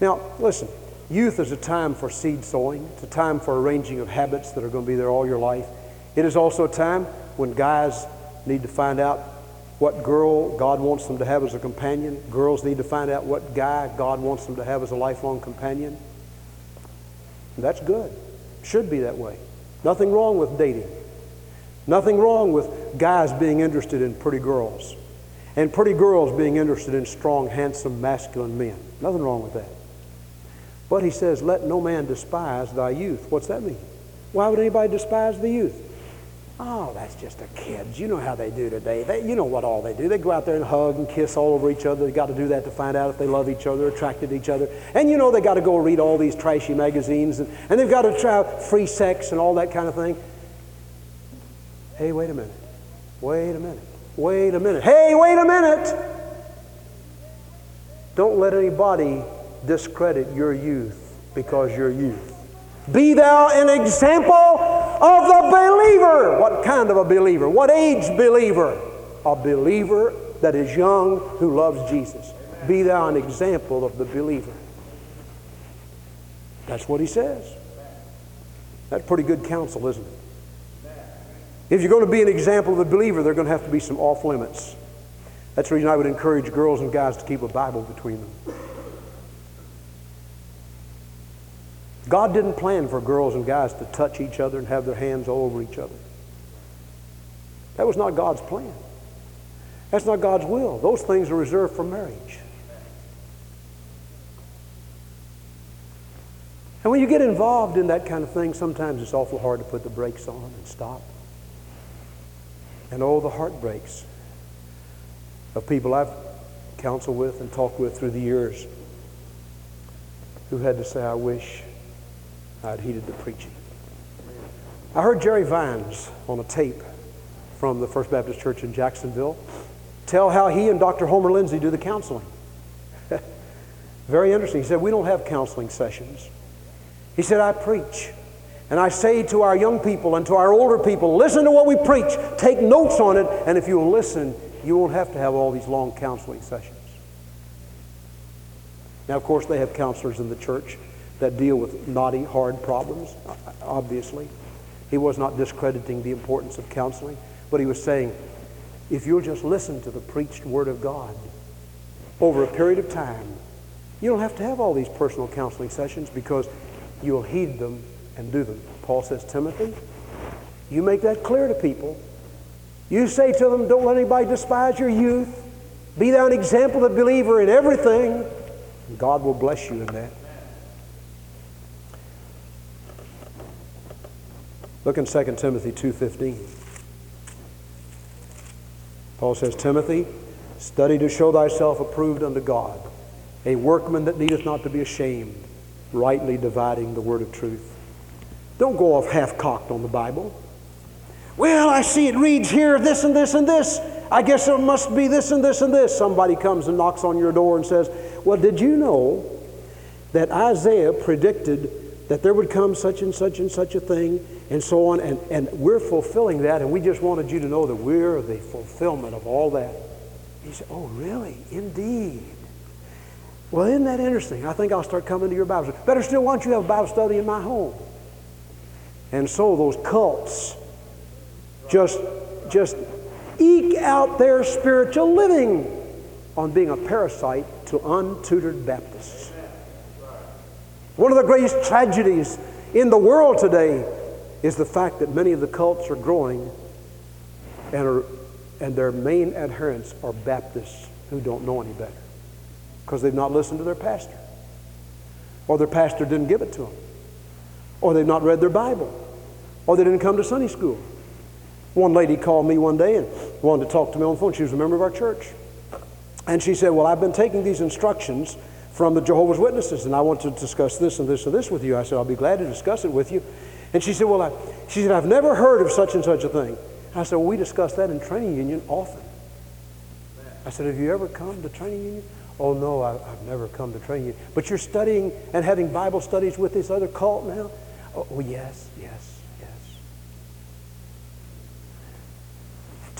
Now, listen, youth is a time for seed sowing, it's a time for arranging of habits that are going to be there all your life. It is also a time when guys need to find out what girl God wants them to have as a companion. Girls need to find out what guy God wants them to have as a lifelong companion. And that's good. Should be that way. Nothing wrong with dating. Nothing wrong with guys being interested in pretty girls and pretty girls being interested in strong, handsome, masculine men. Nothing wrong with that. But he says, Let no man despise thy youth. What's that mean? Why would anybody despise the youth? Oh, that's just the kids. You know how they do today. They, you know what all they do. They go out there and hug and kiss all over each other. They got to do that to find out if they love each other, attracted to each other. And you know they got to go read all these trashy magazines and, and they've got to try free sex and all that kind of thing. Hey, wait a minute. Wait a minute. Wait a minute. Hey, wait a minute. Don't let anybody discredit your youth because you're youth. Be thou an example of the believer. What kind of a believer? What age believer? A believer that is young who loves Jesus. Be thou an example of the believer. That's what he says. That's pretty good counsel, isn't it? If you're going to be an example of a believer, there are going to have to be some off limits. That's the reason I would encourage girls and guys to keep a Bible between them. God didn't plan for girls and guys to touch each other and have their hands all over each other. That was not God's plan. That's not God's will. Those things are reserved for marriage. And when you get involved in that kind of thing, sometimes it's awful hard to put the brakes on and stop and all the heartbreaks of people I've counseled with and talked with through the years who had to say, I wish I'd heeded the preaching. I heard Jerry Vines on a tape from the First Baptist Church in Jacksonville tell how he and Dr. Homer Lindsay do the counseling. Very interesting. He said, We don't have counseling sessions. He said, I preach. And I say to our young people and to our older people, listen to what we preach, take notes on it, and if you'll listen, you won't have to have all these long counseling sessions. Now, of course, they have counselors in the church that deal with knotty, hard problems, obviously. He was not discrediting the importance of counseling, but he was saying, if you'll just listen to the preached Word of God over a period of time, you don't have to have all these personal counseling sessions because you'll heed them and do them. Paul says, Timothy, you make that clear to people. You say to them, don't let anybody despise your youth. Be thou an example of the believer in everything. God will bless you in that. Look in 2 Timothy 2.15. Paul says, Timothy, study to show thyself approved unto God, a workman that needeth not to be ashamed, rightly dividing the word of truth. Don't go off half cocked on the Bible. Well, I see it reads here this and this and this. I guess it must be this and this and this. Somebody comes and knocks on your door and says, Well, did you know that Isaiah predicted that there would come such and such and such a thing and so on? And, and we're fulfilling that, and we just wanted you to know that we're the fulfillment of all that. He said, Oh, really? Indeed. Well, isn't that interesting? I think I'll start coming to your Bible. Better still, why don't you have a Bible study in my home? And so those cults just, just eke out their spiritual living on being a parasite to untutored Baptists. One of the greatest tragedies in the world today is the fact that many of the cults are growing and, are, and their main adherents are Baptists who don't know any better because they've not listened to their pastor, or their pastor didn't give it to them, or they've not read their Bible, or they didn't come to Sunday school. One lady called me one day and wanted to talk to me on the phone. She was a member of our church. And she said, Well, I've been taking these instructions from the Jehovah's Witnesses, and I want to discuss this and this and this with you. I said, I'll be glad to discuss it with you. And she said, Well, I, she said, I've never heard of such and such a thing. I said, Well, we discuss that in training union often. I said, Have you ever come to training union? Oh, no, I, have never come to training union. But you're studying and having Bible studies with this other cult now? Oh, oh yes, yes, yes.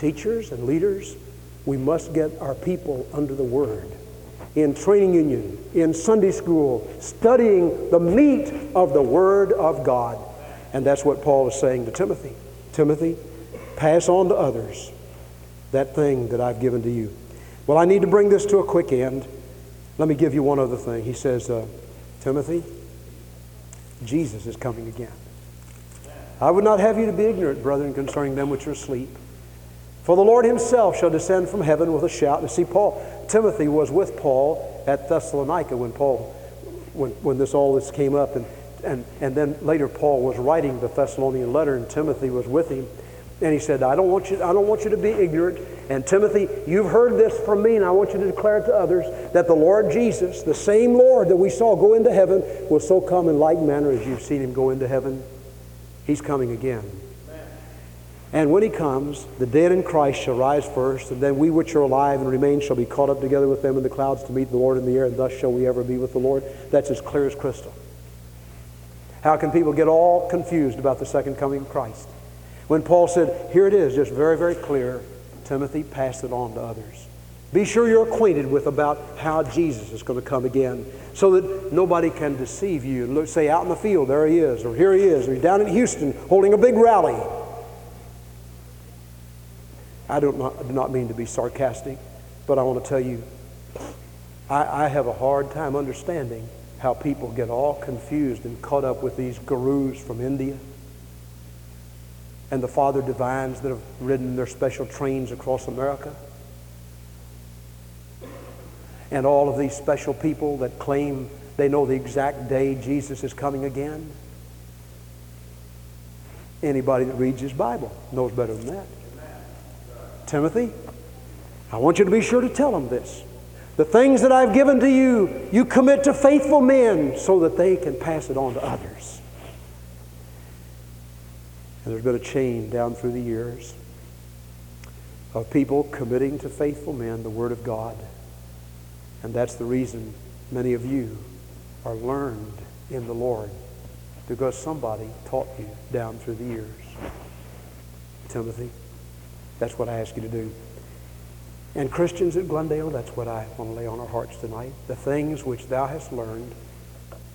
Teachers and leaders, we must get our people under the Word. In training union, in Sunday school, studying the meat of the Word of God. And that's what Paul is saying to Timothy. Timothy, pass on to others that thing that I've given to you. Well, I need to bring this to a quick end. Let me give you one other thing. He says, uh, Timothy, Jesus is coming again. I would not have you to be ignorant, brethren, concerning them which are asleep. For the Lord himself shall descend from heaven with a shout. And see, Paul, Timothy was with Paul at Thessalonica when Paul, when, when this all this came up. And, and, and then later Paul was writing the Thessalonian letter, and Timothy was with him. And he said, I don't want you, I don't want you to be ignorant. And Timothy, you've heard this from me, and I want you to declare it to others that the Lord Jesus, the same Lord that we saw go into heaven, will so come in like manner as you've seen him go into heaven. He's coming again. And when he comes, the dead in Christ shall rise first, and then we which are alive and remain shall be caught up together with them in the clouds to meet the Lord in the air, and thus shall we ever be with the Lord. That's as clear as crystal. How can people get all confused about the second coming of Christ? When Paul said, Here it is, just very, very clear, Timothy, pass it on to others. Be sure you're acquainted with about how Jesus is going to come again so that nobody can deceive you. Look, say, out in the field, there he is, or here he is, or he's down in Houston holding a big rally. I, don't do not mean to be sarcastic, but I want to tell you, I, I have a hard time understanding how people get all confused and caught up with these gurus from India and the Father Divines that have ridden their special trains across America. And all of these special people that claim they know the exact day Jesus is coming again. Anybody that reads his Bible knows better than that. Timothy, I want you to be sure to tell them this. The things that I've given to you, you commit to faithful men so that they can pass it on to others. And there's been a chain down through the years of people committing to faithful men the Word of God. And that's the reason many of you are learned in the Lord because somebody taught you down through the years. Timothy, that's what I ask you to do. And Christians at Glendale, that's what I want to lay on our hearts tonight. The things which thou hast learned,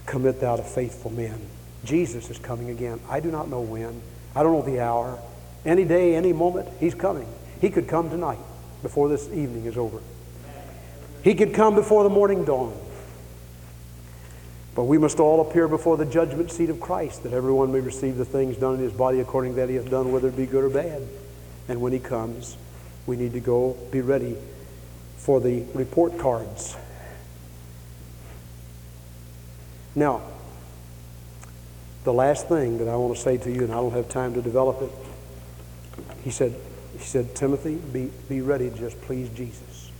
commit thou to faithful men. Jesus is coming again. I do not know when. I don't know the hour. Any day, any moment, He's coming. He could come tonight before this evening is over. He could come before the morning dawn. But we must all appear before the judgment seat of Christ, that everyone may receive the things done in his body according that he hath done, whether it be good or bad. And when he comes, we need to go be ready for the report cards. Now, the last thing that I want to say to you, and I don't have time to develop it, he said, he said, Timothy, be, be ready to just please Jesus.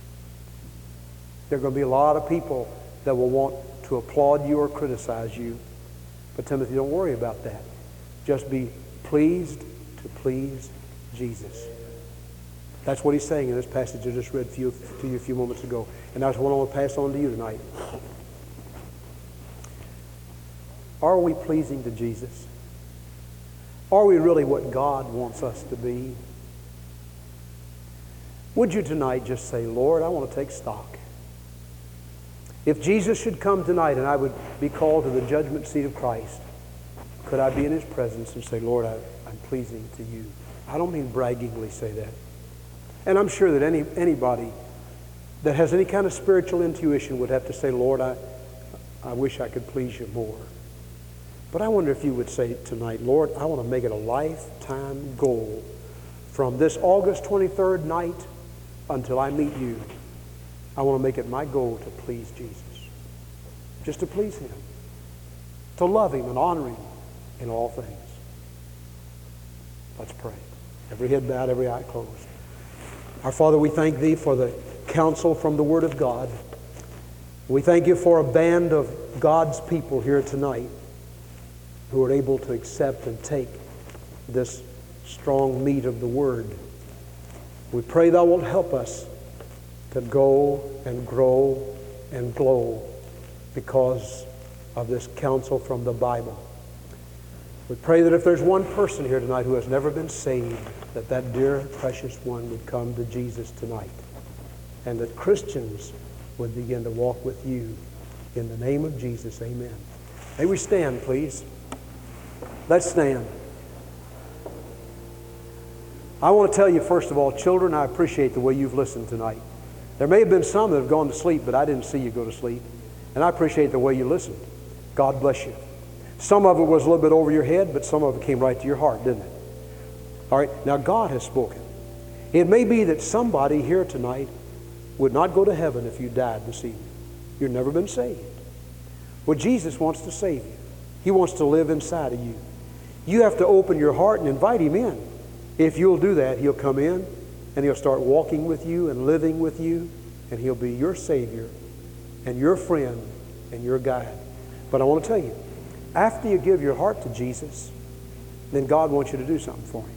There are going to be a lot of people that will want to applaud you or criticize you. But Timothy, don't worry about that. Just be pleased to please Jesus. That's what he's saying in this passage I just read to you a few moments ago. And that's what I want to pass on to you tonight. Are we pleasing to Jesus? Are we really what God wants us to be? Would you tonight just say, Lord, I want to take stock? If Jesus should come tonight and I would be called to the judgment seat of Christ, could I be in his presence and say, Lord, I, am pleasing to you? I don't mean braggingly say that. And I'm sure that any, anybody that has any kind of spiritual intuition would have to say, Lord, I, I wish I could please you more. But I wonder if you would say tonight, Lord, I want to make it a lifetime goal from this August 23rd night until I meet you. I want to make it my goal to please Jesus. Just to please Him. To love Him and honor Him in all things. Let's pray. Every head bowed, every eye closed. Our Father, we thank Thee for the counsel from the Word of God. We thank you for a band of God's people here tonight who are able to accept and take this strong meat of the Word. We pray Thou wilt help us to go and grow and glow because of this counsel from the Bible. We pray that if there's one person here tonight who has never been saved, that that dear, precious one would come to Jesus tonight. And that Christians would begin to walk with you. In the name of Jesus, amen. May we stand, please. Let's stand. I want to tell you, first of all, children, I appreciate the way you've listened tonight. There may have been some that have gone to sleep, but I didn't see you go to sleep. And I appreciate the way you listened. God bless you. Some of it was a little bit over your head, but some of it came right to your heart, didn't it? All right, now God has spoken. It may be that somebody here tonight would not go to heaven if you died this evening. You've never been saved. Well, Jesus wants to save you, He wants to live inside of you. You have to open your heart and invite Him in. If you'll do that, He'll come in and He'll start walking with you and living with you, and He'll be your Savior and your friend and your guide. But I want to tell you, after you give your heart to Jesus, then God wants you to do something for Him.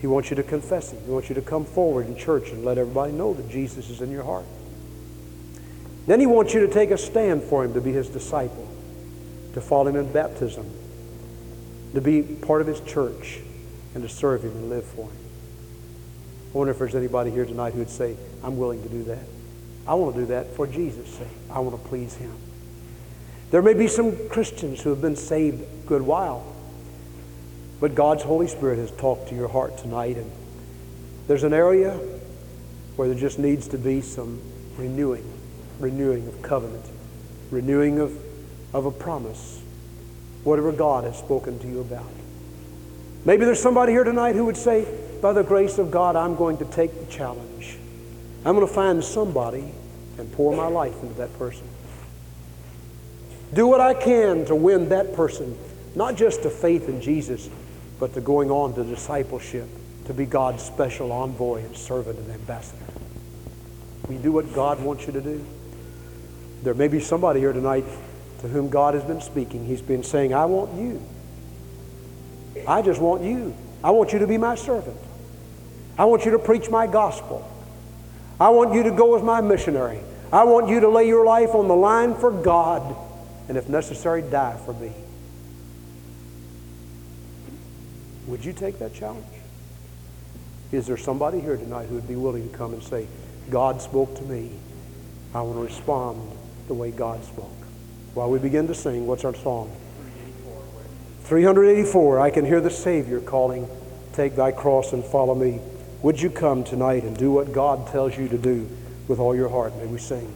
He wants you to confess Him. He wants you to come forward in church and let everybody know that Jesus is in your heart. Then He wants you to take a stand for Him to be His disciple, to follow Him in baptism, to be part of His church, and to serve Him and live for Him. I wonder if there's anybody here tonight who would say, I'm willing to do that. I want to do that for Jesus' sake. I want to please Him. There may be some Christians who have been saved a good while, but God's Holy Spirit has talked to your heart tonight, and there's an area where there just needs to be some renewing, renewing of covenant, renewing of, of a promise, whatever God has spoken to you about. Maybe there's somebody here tonight who would say, by the grace of God, I'm going to take the challenge. I'm going to find somebody and pour my life into that person. Do what I can to win that person, not just to faith in Jesus, but to going on to discipleship, to be God's special envoy and servant and ambassador. We do what God wants you to do? There may be somebody here tonight to whom God has been speaking. He's been saying, I want you. I just want you. I want you to be my servant. I want you to preach my gospel. I want you to go as my missionary. I want you to lay your life on the line for God and, if necessary, die for me. Would you take that challenge? Is there somebody here tonight who would be willing to come and say, God spoke to me. I want to respond the way God spoke? While we begin to sing, what's our song? 384. I can hear the Savior calling, Take thy cross and follow me. Would you come tonight and do what God tells you to do with all your heart? May we sing.